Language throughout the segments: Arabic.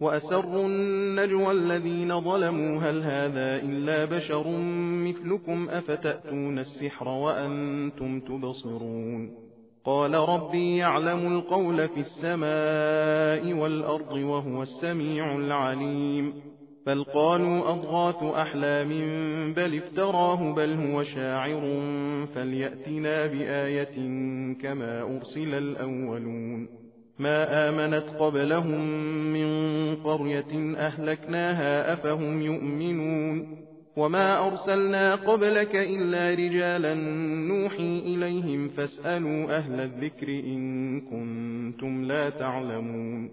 وأسروا النجوى الذين ظلموا هل هذا إلا بشر مثلكم؟ أفتأتون السحر وأنتم تبصرون؟ قال ربي يعلم القول في السماء والأرض وهو السميع العليم. بل قالوا أضغاث أحلام بل افتراه بل هو شاعر فليأتنا بآية كما أرسل الأولون. ما آمنت قبلهم من قرية أهلكناها أفهم يؤمنون وما أرسلنا قبلك إلا رجالا نوحي إليهم فاسألوا أهل الذكر إن كنتم لا تعلمون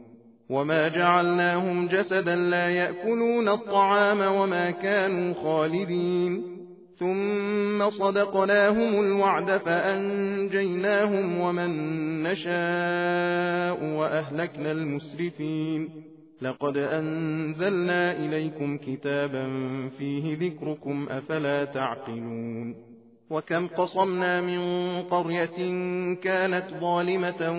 وما جعلناهم جسدا لا يأكلون الطعام وما كانوا خالدين ثم صدقناهم الوعد فأنجيناهم ومن نشاء وأهلكنا المسرفين. لقد أنزلنا إليكم كتابا فيه ذكركم أفلا تعقلون. وكم قصمنا من قرية كانت ظالمة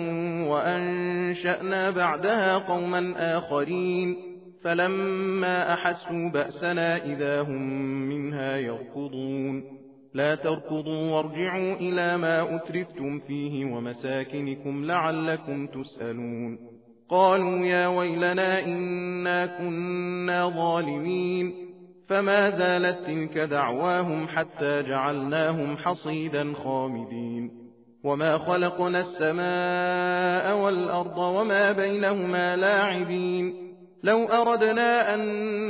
وأنشأنا بعدها قوما آخرين. فلما أحسوا بأسنا إذا هم منها يركضون. لا تركضوا وارجعوا إلى ما أترفتم فيه ومساكنكم لعلكم تسألون. قالوا يا ويلنا إنا كنا ظالمين. فما زالت تلك دعواهم حتى جعلناهم حصيدا خامدين. وما خلقنا السماء والأرض وما بينهما لاعبين. لو أردنا أن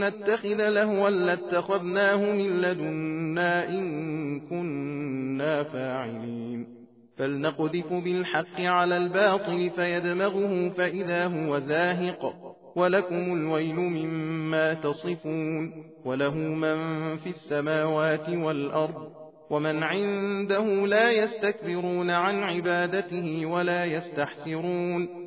نتخذ لهوا لاتخذناه من لدنا إن كنا فاعلين. فلنقذف بالحق على الباطل فيدمغه فإذا هو زاهق. ولكم الويل مما تصفون. وله من في السماوات والأرض. ومن عنده لا يستكبرون عن عبادته ولا يستحسرون.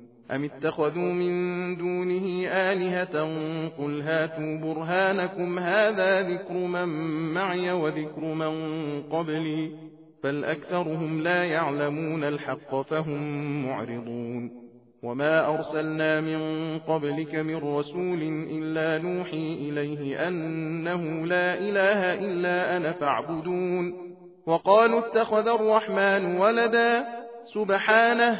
أم اتخذوا من دونه آلهة قل هاتوا برهانكم هذا ذكر من معي وذكر من قبلي بل أكثرهم لا يعلمون الحق فهم معرضون وما أرسلنا من قبلك من رسول إلا نوحي إليه أنه لا إله إلا أنا فاعبدون وقالوا اتخذ الرحمن ولدا سبحانه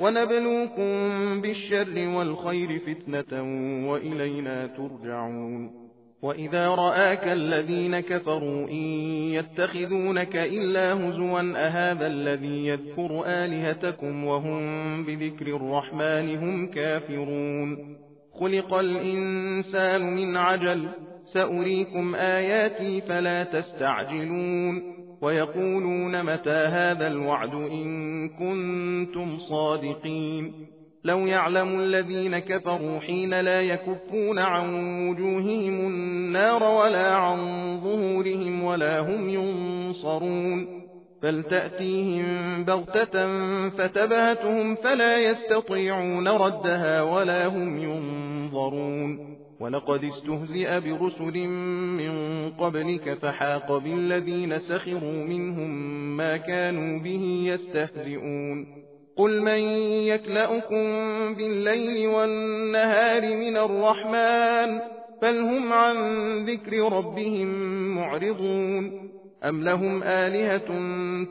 ونبلوكم بالشر والخير فتنة وإلينا ترجعون. وإذا رآك الذين كفروا إن يتخذونك إلا هزوا أهذا الذي يذكر آلهتكم وهم بذكر الرحمن هم كافرون. خلق الإنسان من عجل سأريكم آياتي فلا تستعجلون. ويقولون متى هذا الوعد إن كنتم صادقين لو يعلم الذين كفروا حين لا يكفون عن وجوههم النار ولا عن ظهورهم ولا هم ينصرون فلتأتيهم بغتة فتبهتهم فلا يستطيعون ردها ولا هم ينظرون ولقد استهزئ برسل من قبلك فحاق بالذين سخروا منهم ما كانوا به يستهزئون. قل من يكلأكم بالليل والنهار من الرحمن بل هم عن ذكر ربهم معرضون. أم لهم آلهة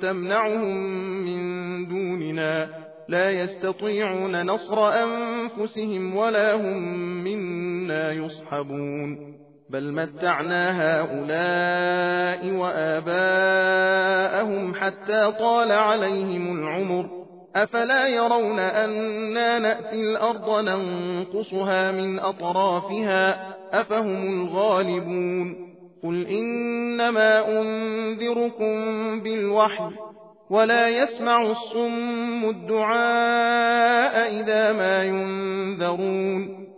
تمنعهم من دوننا؟ لا يستطيعون نصر أنفسهم ولا هم منا. يصحبون بل متعنا هؤلاء وآباءهم حتى طال عليهم العمر أفلا يرون أنا نأتي الأرض ننقصها من أطرافها أفهم الغالبون قل إنما أنذركم بالوحي ولا يسمع الصم الدعاء إذا ما ينذرون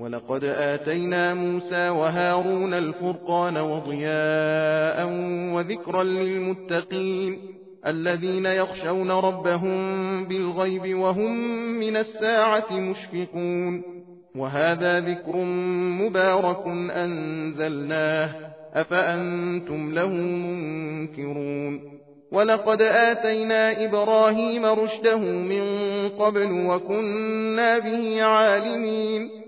ولقد آتينا موسى وهارون الفرقان وضياء وذكرا للمتقين الذين يخشون ربهم بالغيب وهم من الساعة مشفقون وهذا ذكر مبارك أنزلناه أفأنتم له منكرون ولقد آتينا إبراهيم رشده من قبل وكنا به عالمين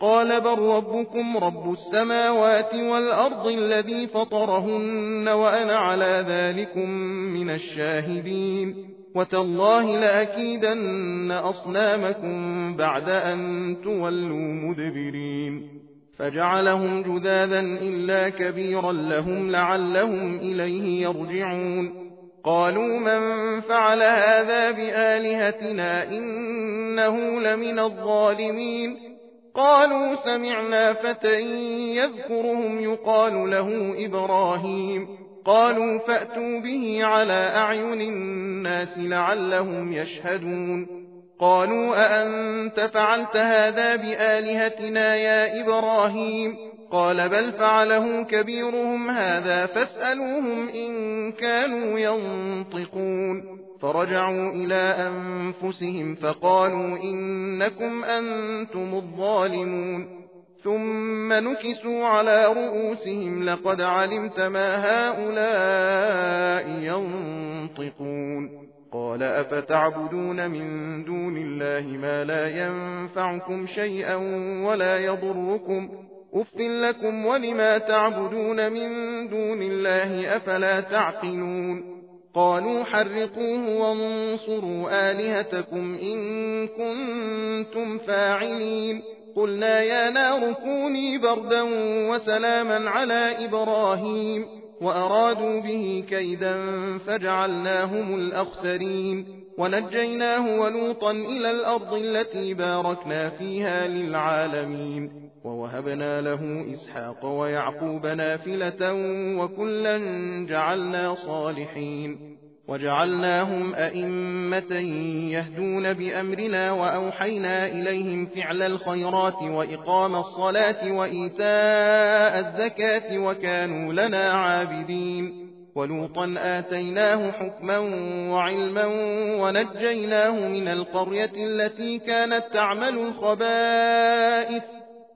قال بل ربكم رب السماوات والأرض الذي فطرهن وأنا على ذلكم من الشاهدين. وتالله لأكيدن أصنامكم بعد أن تولوا مدبرين. فجعلهم جذاذا إلا كبيرا لهم لعلهم إليه يرجعون. قالوا من فعل هذا بآلهتنا إنه لمن الظالمين. قالوا سمعنا فتى يذكرهم يقال له إبراهيم. قالوا فأتوا به على أعين الناس لعلهم يشهدون. قالوا أأنت فعلت هذا بآلهتنا يا إبراهيم؟ قال بل فعله كبيرهم هذا فاسألوهم إن كانوا ينطقون. فرجعوا إلى أنفسهم فقالوا إنكم أنتم الظالمون. ثم نكسوا على رؤوسهم لقد علمت ما هؤلاء ينطقون. قال أفتعبدون من دون الله ما لا ينفعكم شيئا ولا يضركم. أف لكم ولما تعبدون من دون الله أفلا تعقلون. قالوا حرقوه وانصروا آلهتكم إن كنتم فاعلين قلنا يا نار كوني بردا وسلاما على إبراهيم وأرادوا به كيدا فجعلناهم الأخسرين ونجيناه ولوطا إلى الأرض التي باركنا فيها للعالمين ووهبنا له إسحاق ويعقوب نافلة وكلا جعلنا صالحين وجعلناهم أئمة يهدون بأمرنا وأوحينا إليهم فعل الخيرات وإقام الصلاة وإيتاء الزكاة وكانوا لنا عابدين ولوطا آتيناه حكما وعلما ونجيناه من القرية التي كانت تعمل الخبائث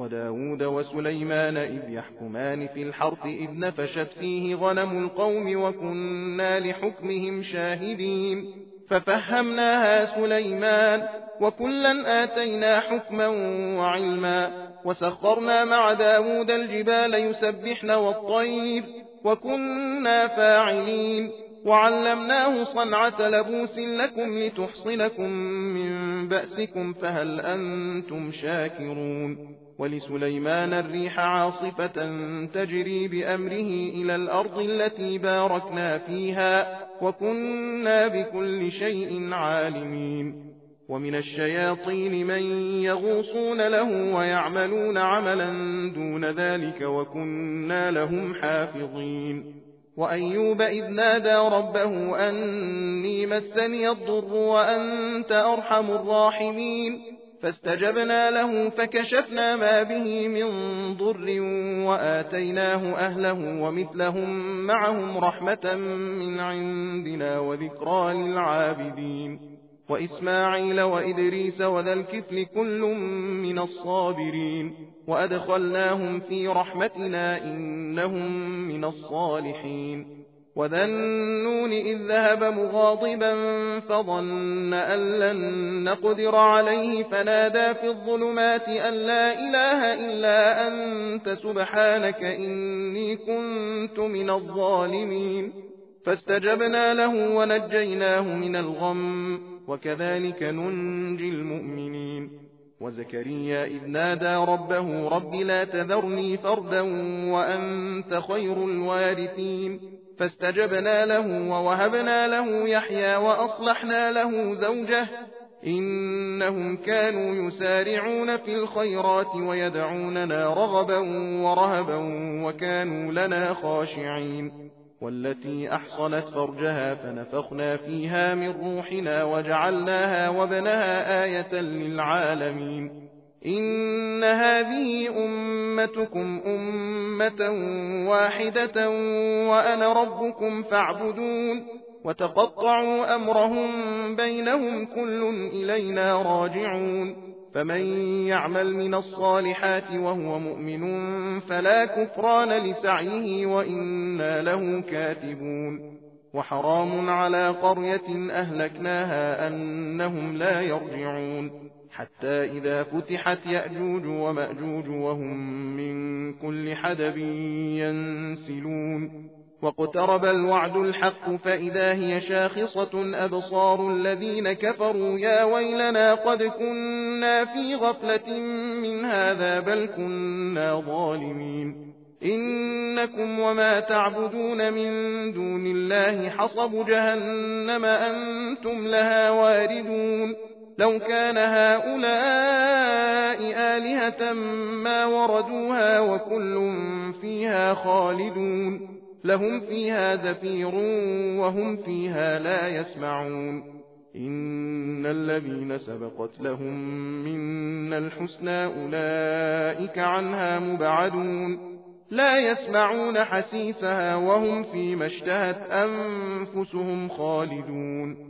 وداود وسليمان إذ يحكمان في الحرث إذ نفشت فيه غنم القوم وكنا لحكمهم شاهدين. ففهمناها سليمان وكلا آتينا حكما وعلما. وسخرنا مع داود الجبال يسبحن والطير وكنا فاعلين. وعلمناه صنعة لبوس لكم لتحصنكم من بأسكم فهل أنتم شاكرون. ولسليمان الريح عاصفة تجري بأمره إلى الأرض التي باركنا فيها وكنا بكل شيء عالمين. ومن الشياطين من يغوصون له ويعملون عملا دون ذلك وكنا لهم حافظين. وأيوب إذ نادى ربه أني مسني الضر وأنت أرحم الراحمين. فاستجبنا له فكشفنا ما به من ضر وآتيناه أهله ومثلهم معهم رحمة من عندنا وذكرى للعابدين. وإسماعيل وإدريس وذا الكفل كل من الصابرين. وأدخلناهم في رحمتنا إنهم من الصالحين. وذا النون إذ ذهب مغاضبا فظن أن لن نقدر عليه فنادى في الظلمات أن لا إله إلا أنت سبحانك إني كنت من الظالمين فاستجبنا له ونجيناه من الغم وكذلك ننجي المؤمنين وزكريا إذ نادى ربه رب لا تذرني فردا وأنت خير الوارثين فاستجبنا له ووهبنا له يحيى وأصلحنا له زوجه. إنهم كانوا يسارعون في الخيرات ويدعوننا رغبا ورهبا وكانوا لنا خاشعين. والتي أحصنت فرجها فنفخنا فيها من روحنا وجعلناها وبنها آية للعالمين. إن هذه أمتكم أمة واحدة وأنا ربكم فاعبدون وتقطعوا أمرهم بينهم كل إلينا راجعون فمن يعمل من الصالحات وهو مؤمن فلا كفران لسعيه وإنا له كاتبون وحرام على قرية أهلكناها أنهم لا يرجعون حتى إذا فتحت يأجوج ومأجوج وهم من كل حدب ينسلون. واقترب الوعد الحق فإذا هي شاخصة أبصار الذين كفروا يا ويلنا قد كنا في غفلة من هذا بل كنا ظالمين. إنكم وما تعبدون من دون الله حصب جهنم أنتم لها واردون. لو كان هؤلاء آلهة ما وردوها وكل فيها خالدون لهم فيها زفير وهم فيها لا يسمعون. إن الذين سبقت لهم منا الحسنى أولئك عنها مبعدون. لا يسمعون حسيسها وهم فيما اشتهت أنفسهم خالدون.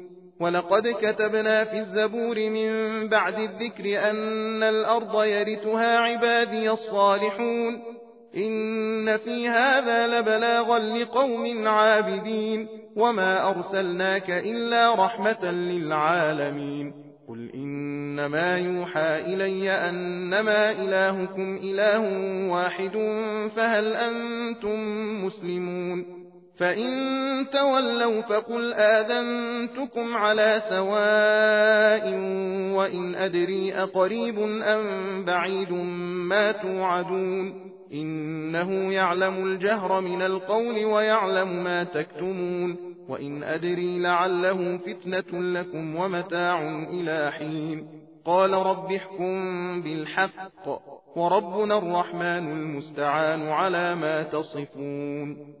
ولقد كتبنا في الزبور من بعد الذكر أن الأرض يرثها عبادي الصالحون إن في هذا لبلاغا لقوم عابدين وما أرسلناك إلا رحمة للعالمين قل إنما يوحى إلي أنما إلهكم إله واحد فهل أنتم مسلمون فإن تولوا فقل آذنتكم على سواء وإن أدري أقريب أم بعيد ما توعدون إنه يعلم الجهر من القول ويعلم ما تكتمون وإن أدري لعله فتنة لكم ومتاع إلى حين قال رب احكم بالحق وربنا الرحمن المستعان على ما تصفون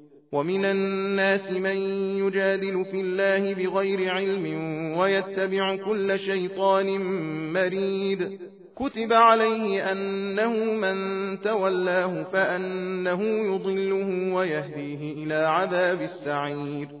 ومن الناس من يجادل في الله بغير علم ويتبع كل شيطان مريد. كتب عليه أنه من تولاه فأنه يضله ويهديه إلى عذاب السعير.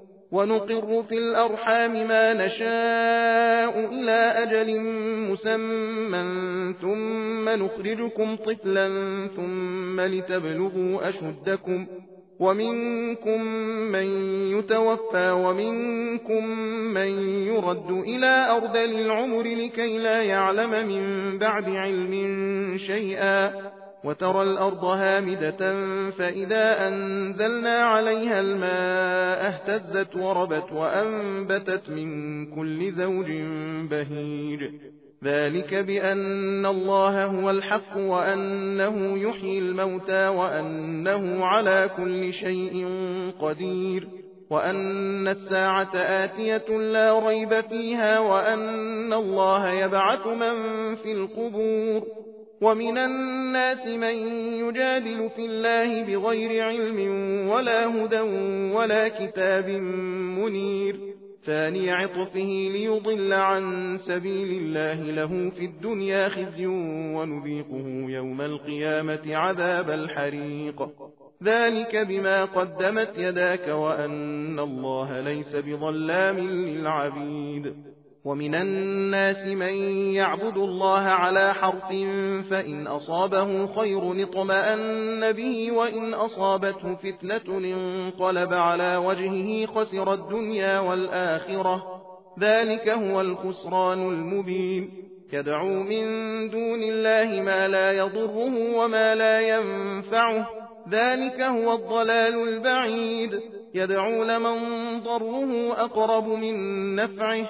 ونقر في الأرحام ما نشاء إلى أجل مسمى ثم نخرجكم طفلا ثم لتبلغوا أشدكم ومنكم من يتوفى ومنكم من يرد إلى أرذل العمر لكي لا يعلم من بعد علم شيئا وترى الأرض هامدة فإذا أنزلنا عليها الماء اهتزت وربت وأنبتت من كل زوج بهيج. ذلك بأن الله هو الحق وأنه يحيي الموتى وأنه على كل شيء قدير. وأن الساعة آتية لا ريب فيها وأن الله يبعث من في القبور. ومن الناس من يجادل في الله بغير علم ولا هدى ولا كتاب منير. ثاني عطفه ليضل عن سبيل الله له في الدنيا خزي ونذيقه يوم القيامة عذاب الحريق. ذلك بما قدمت يداك وأن الله ليس بظلام للعبيد. ومن الناس من يعبد الله على حرف فإن أصابه خير اطمأن به وإن أصابته فتنة انقلب على وجهه خسر الدنيا والآخرة. ذلك هو الخسران المبين. يدعو من دون الله ما لا يضره وما لا ينفعه. ذلك هو الضلال البعيد. يدعو لمن ضره أقرب من نفعه.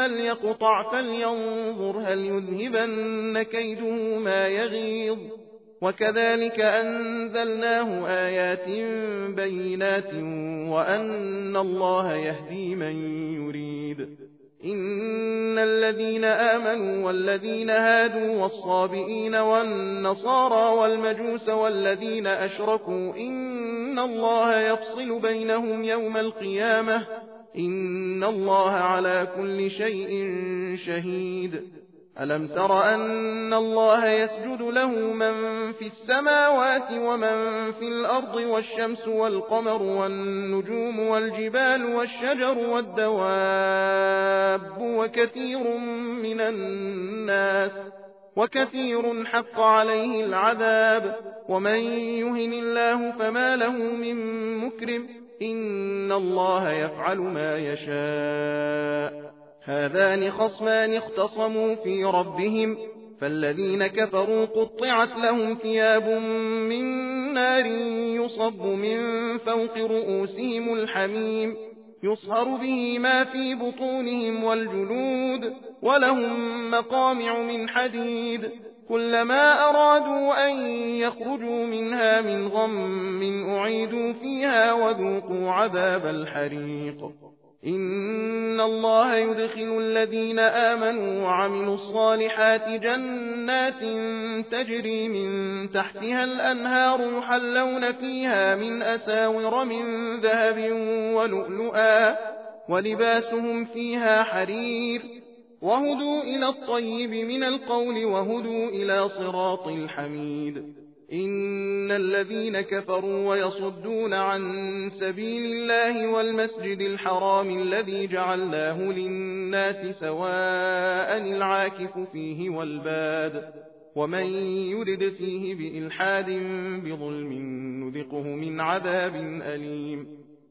ليقطع فلينظر هل يذهبن كيده ما يغيظ وكذلك أنزلناه آيات بينات وأن الله يهدي من يريد إن الذين آمنوا والذين هادوا والصابئين والنصارى والمجوس والذين أشركوا إن الله يفصل بينهم يوم القيامة إن الله على كل شيء شهيد. ألم تر أن الله يسجد له من في السماوات ومن في الأرض والشمس والقمر والنجوم والجبال والشجر والدواب وكثير من الناس وكثير حق عليه العذاب. ومن يهن الله فما له من مكرم إن الله يفعل ما يشاء. هذان خصمان اختصموا في ربهم فالذين كفروا قطعت لهم ثياب من نار يصب من فوق رؤوسهم الحميم. يصهر به ما في بطونهم والجلود ولهم مقامع من حديد كلما أرادوا أن يخرجوا منها من غم أعيدوا فيها وذوقوا عذاب الحريق. إن الله يدخل الذين آمنوا وعملوا الصالحات جنات تجري من تحتها الأنهار يحلون فيها من أساور من ذهب ولؤلؤا ولباسهم فيها حرير. وهدوا إلى الطيب من القول وهدوا إلى صراط الحميد. إن الذين كفروا ويصدون عن سبيل الله والمسجد الحرام الذي جعلناه للناس سواء العاكف فيه والباد. ومن يرد فيه بإلحاد بظلم نذقه من عذاب أليم.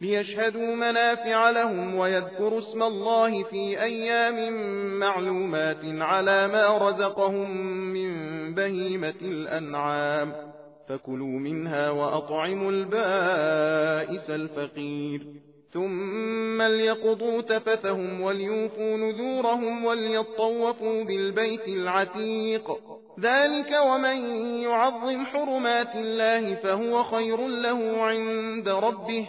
ليشهدوا منافع لهم ويذكروا اسم الله في أيام معلومات على ما رزقهم من بهيمة الأنعام. فكلوا منها وأطعموا البائس الفقير. ثم ليقضوا تفثهم وليوفوا نذورهم وليطوفوا بالبيت العتيق. ذلك ومن يعظم حرمات الله فهو خير له عند ربه.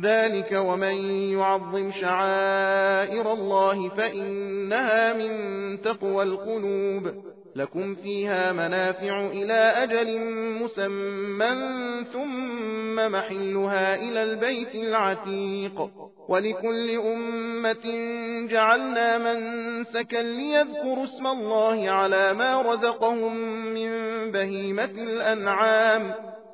ذلك ومن يعظم شعائر الله فإنها من تقوى القلوب لكم فيها منافع إلى أجل مسمى ثم محلها إلى البيت العتيق ولكل أمة جعلنا منسكا ليذكروا اسم الله على ما رزقهم من بهيمة الأنعام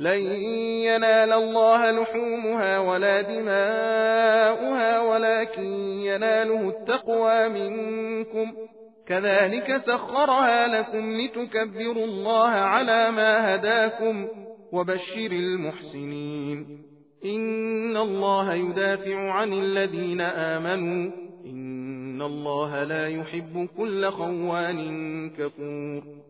لن ينال الله لحومها ولا دماؤها ولكن يناله التقوى منكم. كذلك سخرها لكم لتكبروا الله على ما هداكم وبشر المحسنين. إن الله يدافع عن الذين آمنوا. إن الله لا يحب كل خوان كفور.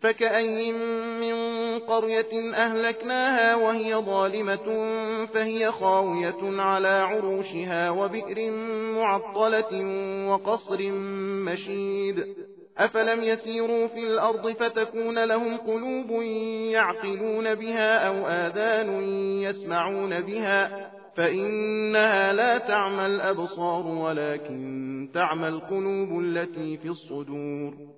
فكأي من قرية أهلكناها وهي ظالمة فهي خاوية على عروشها وبئر معطلة وقصر مشيد. أفلم يسيروا في الأرض فتكون لهم قلوب يعقلون بها أو آذان يسمعون بها. فإنها لا تعمى الأبصار ولكن تعمى القلوب التي في الصدور.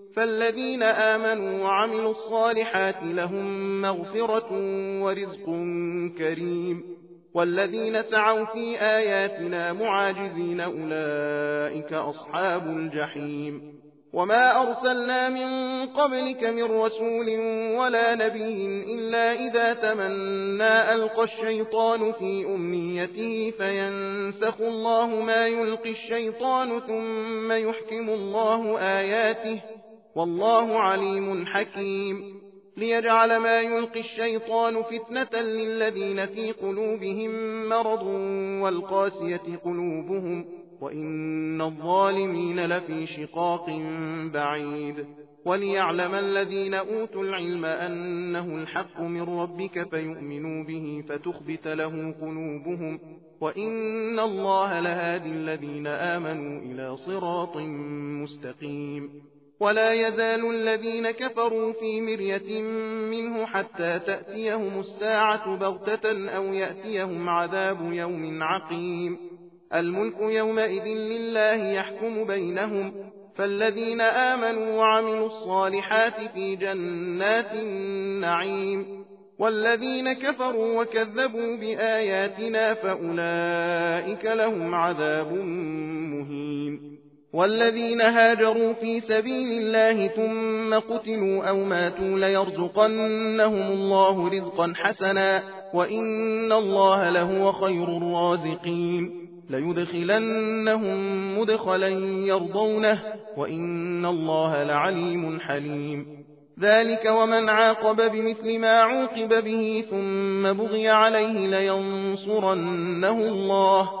فالذين آمنوا وعملوا الصالحات لهم مغفرة ورزق كريم والذين سعوا في آياتنا معاجزين أولئك أصحاب الجحيم وما أرسلنا من قبلك من رسول ولا نبي إلا إذا تمنى ألقى الشيطان في أمنيته فينسخ الله ما يلقي الشيطان ثم يحكم الله آياته والله عليم حكيم. ليجعل ما يلقي الشيطان فتنة للذين في قلوبهم مرض والقاسية قلوبهم وإن الظالمين لفي شقاق بعيد. وليعلم الذين أوتوا العلم أنه الحق من ربك فيؤمنوا به فتخبت له قلوبهم وإن الله لهادي الذين آمنوا إلى صراط مستقيم. ولا يزال الذين كفروا في مرية منه حتى تأتيهم الساعة بغتة أو يأتيهم عذاب يوم عقيم. الملك يومئذ لله يحكم بينهم. فالذين آمنوا وعملوا الصالحات في جنات النعيم. والذين كفروا وكذبوا بآياتنا فأولئك لهم عذاب مهين. والذين هاجروا في سبيل الله ثم قتلوا أو ماتوا ليرزقنهم الله رزقا حسنا وإن الله لهو خير الرازقين ليدخلنهم مدخلا يرضونه وإن الله لعليم حليم ذلك ومن عاقب بمثل ما عوقب به ثم بغي عليه لينصرنه الله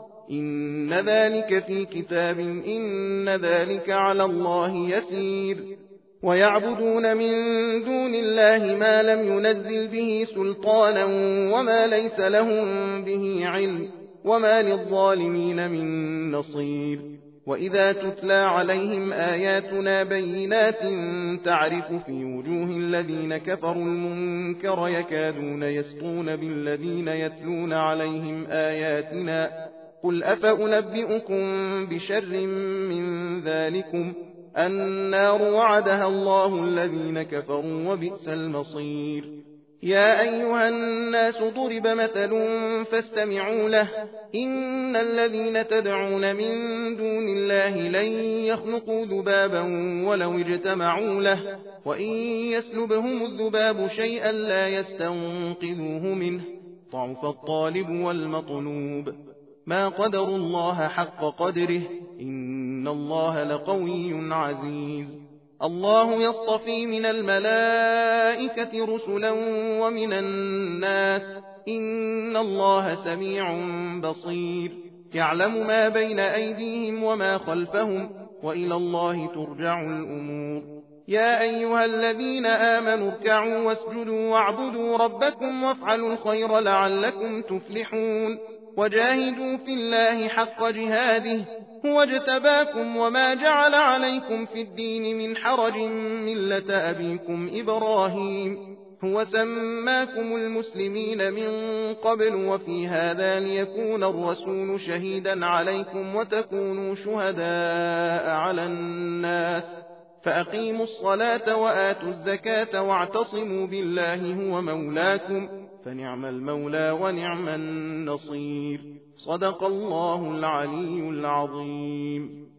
إن ذلك في كتاب إن ذلك على الله يسير ويعبدون من دون الله ما لم ينزل به سلطانا وما ليس لهم به علم وما للظالمين من نصير وإذا تتلى عليهم آياتنا بينات تعرف في وجوه الذين كفروا المنكر يكادون يسطون بالذين يتلون عليهم آياتنا قل أفأنبئكم بشر من ذلكم النار وعدها الله الذين كفروا وبئس المصير يا أيها الناس ضرب مثل فاستمعوا له إن الذين تدعون من دون الله لن يخلقوا ذبابا ولو اجتمعوا له وإن يسلبهم الذباب شيئا لا يستنقذوه منه ضعف الطالب والمطلوب ما قدر الله حق قدره إن الله لقوي عزيز. الله يصطفي من الملائكة رسلا ومن الناس إن الله سميع بصير. يعلم ما بين أيديهم وما خلفهم وإلى الله ترجع الأمور. يا أيها الذين آمنوا اركعوا واسجدوا واعبدوا ربكم وافعلوا الخير لعلكم تفلحون. وجاهدوا في الله حق جهاده هو اجتباكم وما جعل عليكم في الدين من حرج ملة أبيكم إبراهيم. هو سماكم المسلمين من قبل وفي هذا ليكون الرسول شهيدا عليكم وتكونوا شهداء على الناس. فأقيموا الصلاة وآتوا الزكاة واعتصموا بالله هو مولاكم. فنعم المولى ونعم النصير. صدق الله العلي العظيم.